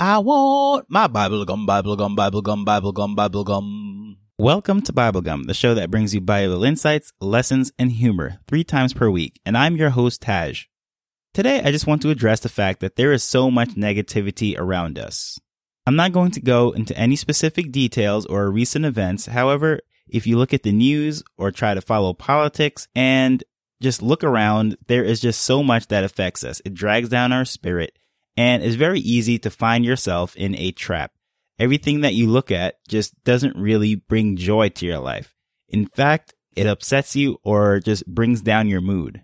I want my Bible gum, Bible gum, Bible gum, Bible gum, Bible gum. Welcome to Bible Gum, the show that brings you Bible insights, lessons, and humor three times per week. And I'm your host, Taj. Today, I just want to address the fact that there is so much negativity around us. I'm not going to go into any specific details or recent events. However, if you look at the news or try to follow politics and just look around, there is just so much that affects us. It drags down our spirit and it's very easy to find yourself in a trap. Everything that you look at just doesn't really bring joy to your life. In fact, it upsets you or just brings down your mood.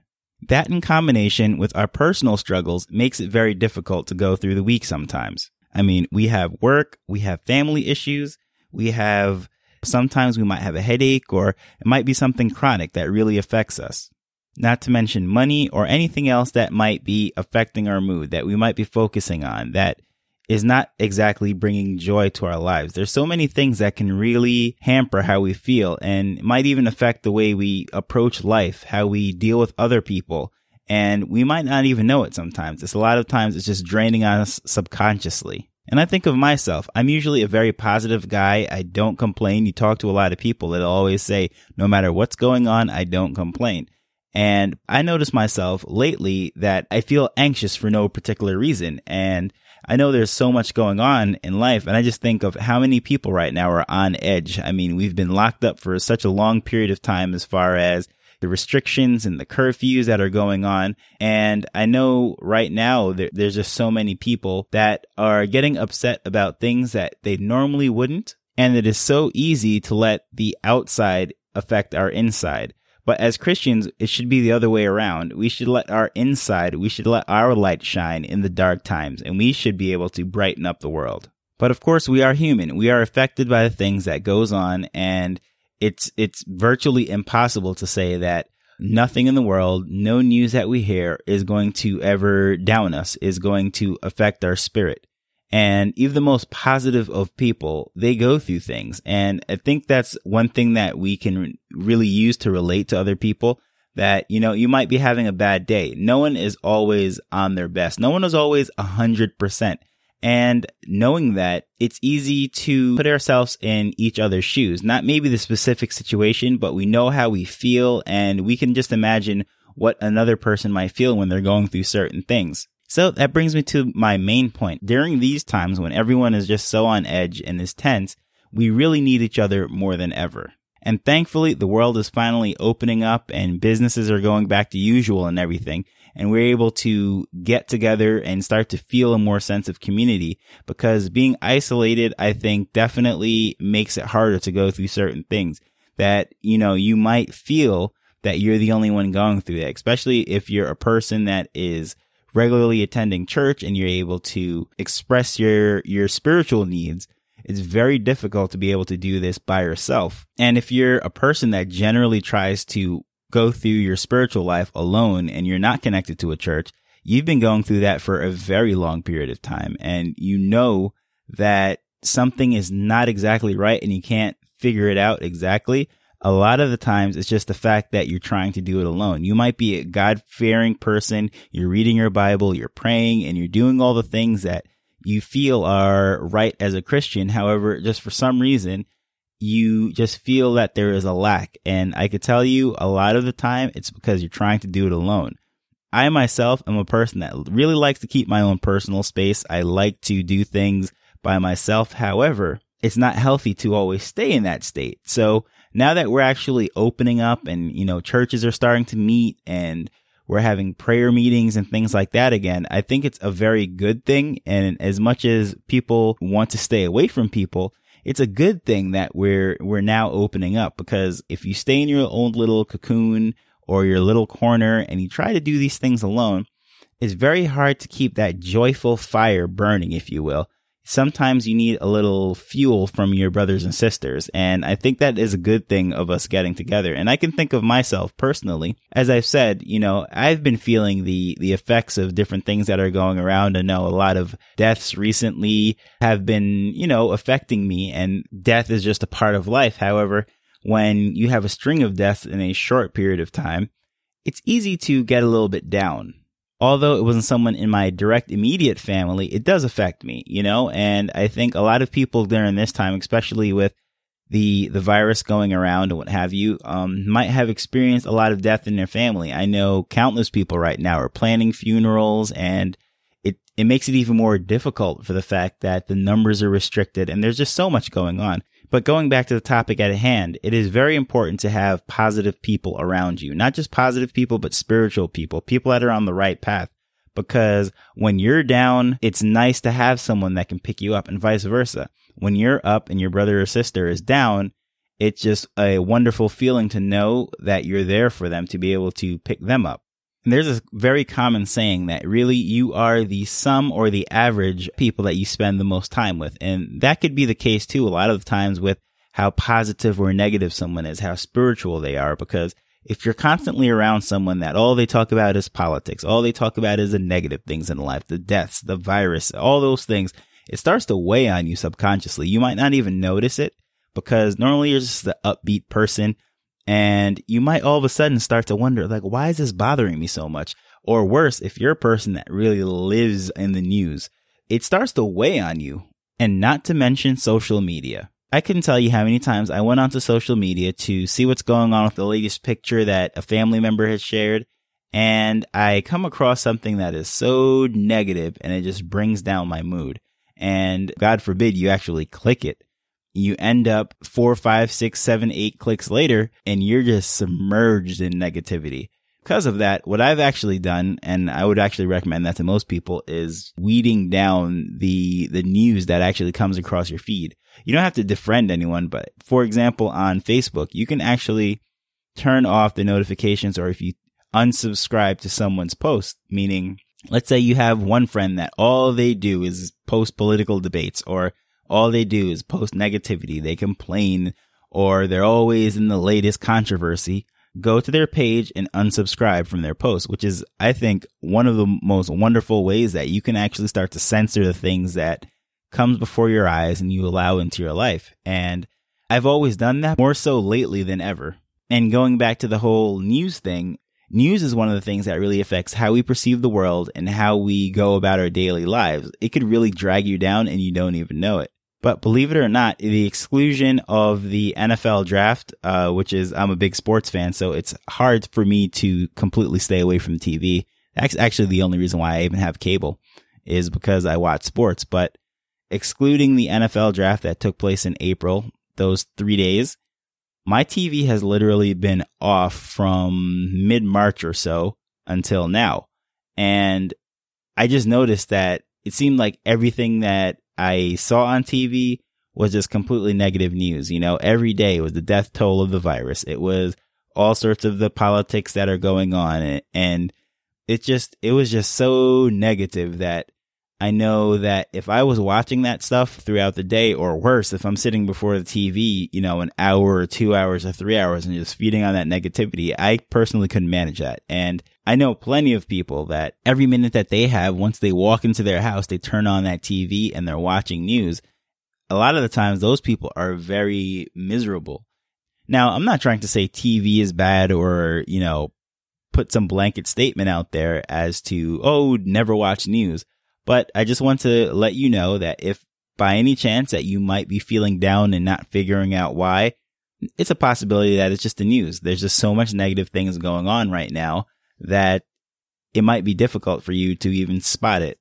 That in combination with our personal struggles makes it very difficult to go through the week sometimes. I mean, we have work, we have family issues, we have sometimes we might have a headache or it might be something chronic that really affects us not to mention money or anything else that might be affecting our mood that we might be focusing on that is not exactly bringing joy to our lives. There's so many things that can really hamper how we feel and might even affect the way we approach life, how we deal with other people. And we might not even know it sometimes. It's a lot of times it's just draining on us subconsciously. And I think of myself, I'm usually a very positive guy. I don't complain. You talk to a lot of people that'll always say, no matter what's going on, I don't complain. And I noticed myself lately that I feel anxious for no particular reason. And I know there's so much going on in life. And I just think of how many people right now are on edge. I mean, we've been locked up for such a long period of time as far as the restrictions and the curfews that are going on. And I know right now there, there's just so many people that are getting upset about things that they normally wouldn't. And it is so easy to let the outside affect our inside. But as Christians, it should be the other way around. We should let our inside, we should let our light shine in the dark times, and we should be able to brighten up the world. But of course, we are human. We are affected by the things that goes on, and it's it's virtually impossible to say that nothing in the world, no news that we hear is going to ever down us, is going to affect our spirit. And even the most positive of people, they go through things. And I think that's one thing that we can really use to relate to other people that, you know, you might be having a bad day. No one is always on their best. No one is always a hundred percent. And knowing that it's easy to put ourselves in each other's shoes, not maybe the specific situation, but we know how we feel and we can just imagine what another person might feel when they're going through certain things. So that brings me to my main point. During these times when everyone is just so on edge and is tense, we really need each other more than ever. And thankfully, the world is finally opening up and businesses are going back to usual and everything. And we're able to get together and start to feel a more sense of community because being isolated, I think definitely makes it harder to go through certain things that, you know, you might feel that you're the only one going through that, especially if you're a person that is regularly attending church and you're able to express your, your spiritual needs, it's very difficult to be able to do this by yourself. And if you're a person that generally tries to go through your spiritual life alone and you're not connected to a church, you've been going through that for a very long period of time and you know that something is not exactly right and you can't figure it out exactly a lot of the times it's just the fact that you're trying to do it alone. You might be a God fearing person. You're reading your Bible, you're praying and you're doing all the things that you feel are right as a Christian. However, just for some reason, you just feel that there is a lack. And I could tell you a lot of the time it's because you're trying to do it alone. I myself am a person that really likes to keep my own personal space. I like to do things by myself. However, it's not healthy to always stay in that state. So now that we're actually opening up and, you know, churches are starting to meet and we're having prayer meetings and things like that again, I think it's a very good thing. And as much as people want to stay away from people, it's a good thing that we're, we're now opening up because if you stay in your own little cocoon or your little corner and you try to do these things alone, it's very hard to keep that joyful fire burning, if you will sometimes you need a little fuel from your brothers and sisters. And I think that is a good thing of us getting together. And I can think of myself personally. As I've said, you know, I've been feeling the, the effects of different things that are going around. I know a lot of deaths recently have been, you know, affecting me and death is just a part of life. However, when you have a string of deaths in a short period of time, it's easy to get a little bit down. Although it wasn't someone in my direct immediate family, it does affect me, you know? And I think a lot of people during this time, especially with the the virus going around and what have you, um, might have experienced a lot of death in their family. I know countless people right now are planning funerals and it, it makes it even more difficult for the fact that the numbers are restricted and there's just so much going on. But going back to the topic at hand, it is very important to have positive people around you, not just positive people, but spiritual people, people that are on the right path. Because when you're down, it's nice to have someone that can pick you up and vice versa. When you're up and your brother or sister is down, it's just a wonderful feeling to know that you're there for them to be able to pick them up. And there's a very common saying that really you are the sum or the average people that you spend the most time with. And that could be the case too, a lot of times with how positive or negative someone is, how spiritual they are, because if you're constantly around someone that all they talk about is politics, all they talk about is the negative things in life, the deaths, the virus, all those things, it starts to weigh on you subconsciously. You might not even notice it because normally you're just the upbeat person and you might all of a sudden start to wonder, like, why is this bothering me so much? Or worse, if you're a person that really lives in the news, it starts to weigh on you. And not to mention social media. I couldn't tell you how many times I went onto social media to see what's going on with the latest picture that a family member has shared. And I come across something that is so negative and it just brings down my mood. And God forbid you actually click it you end up four, five, six, seven, eight clicks later, and you're just submerged in negativity. Because of that, what I've actually done, and I would actually recommend that to most people, is weeding down the the news that actually comes across your feed. You don't have to defriend anyone, but for example, on Facebook, you can actually turn off the notifications, or if you unsubscribe to someone's post, meaning, let's say you have one friend that all they do is post political debates or all they do is post negativity. They complain or they're always in the latest controversy. Go to their page and unsubscribe from their post, which is, I think, one of the most wonderful ways that you can actually start to censor the things that comes before your eyes and you allow into your life. And I've always done that more so lately than ever. And going back to the whole news thing, news is one of the things that really affects how we perceive the world and how we go about our daily lives. It could really drag you down and you don't even know it. But believe it or not, the exclusion of the NFL draft, uh, which is, I'm a big sports fan, so it's hard for me to completely stay away from TV. That's actually the only reason why I even have cable is because I watch sports. But excluding the NFL draft that took place in April, those three days, my TV has literally been off from mid March or so until now. And I just noticed that it seemed like everything that I saw on TV was just completely negative news. You know, every day was the death toll of the virus. It was all sorts of the politics that are going on. And it just, it was just so negative that I know that if I was watching that stuff throughout the day, or worse, if I'm sitting before the TV, you know, an hour or two hours or three hours and just feeding on that negativity, I personally couldn't manage that. And I know plenty of people that every minute that they have, once they walk into their house, they turn on that TV and they're watching news. A lot of the times those people are very miserable. Now, I'm not trying to say TV is bad or, you know, put some blanket statement out there as to, oh, never watch news. But I just want to let you know that if by any chance that you might be feeling down and not figuring out why, it's a possibility that it's just the news. There's just so much negative things going on right now that it might be difficult for you to even spot it.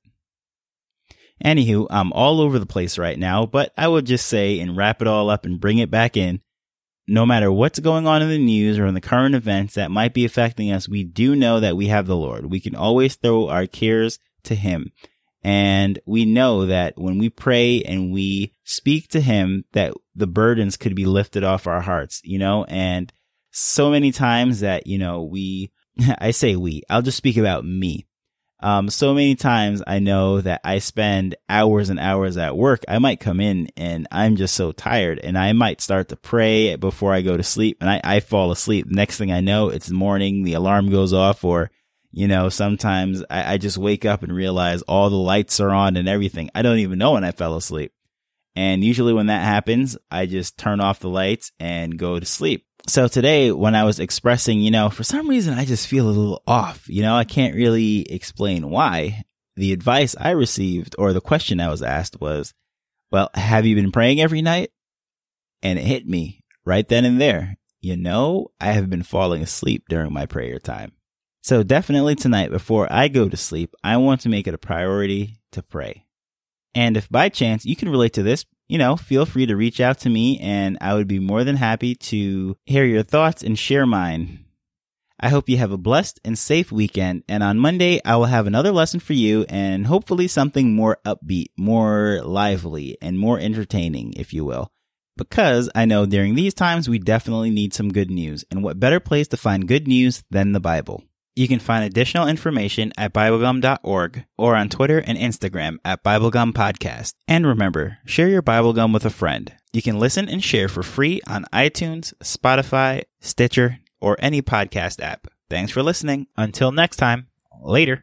Anywho, I'm all over the place right now, but I would just say and wrap it all up and bring it back in. No matter what's going on in the news or in the current events that might be affecting us, we do know that we have the Lord. We can always throw our cares to Him. And we know that when we pray and we speak to him, that the burdens could be lifted off our hearts, you know, and so many times that, you know, we, I say we, I'll just speak about me. Um, so many times I know that I spend hours and hours at work. I might come in and I'm just so tired and I might start to pray before I go to sleep and I, I fall asleep. Next thing I know, it's morning, the alarm goes off or you know, sometimes I, I, just wake up and realize all the lights are on and everything. I don't even know when I fell asleep. And usually when that happens, I just turn off the lights and go to sleep. So today, when I was expressing, you know, for some reason, I just feel a little off. You know, I can't really explain why. The advice I received or the question I was asked was, well, have you been praying every night? And it hit me right then and there. You know, I have been falling asleep during my prayer time. So definitely tonight, before I go to sleep, I want to make it a priority to pray. And if by chance you can relate to this, you know, feel free to reach out to me and I would be more than happy to hear your thoughts and share mine. I hope you have a blessed and safe weekend. And on Monday, I will have another lesson for you and hopefully something more upbeat, more lively, and more entertaining, if you will. Because I know during these times, we definitely need some good news. And what better place to find good news than the Bible? You can find additional information at BibleGum.org or on Twitter and Instagram at BibleGum Podcast. And remember, share your BibleGum with a friend. You can listen and share for free on iTunes, Spotify, Stitcher, or any podcast app. Thanks for listening. Until next time, later.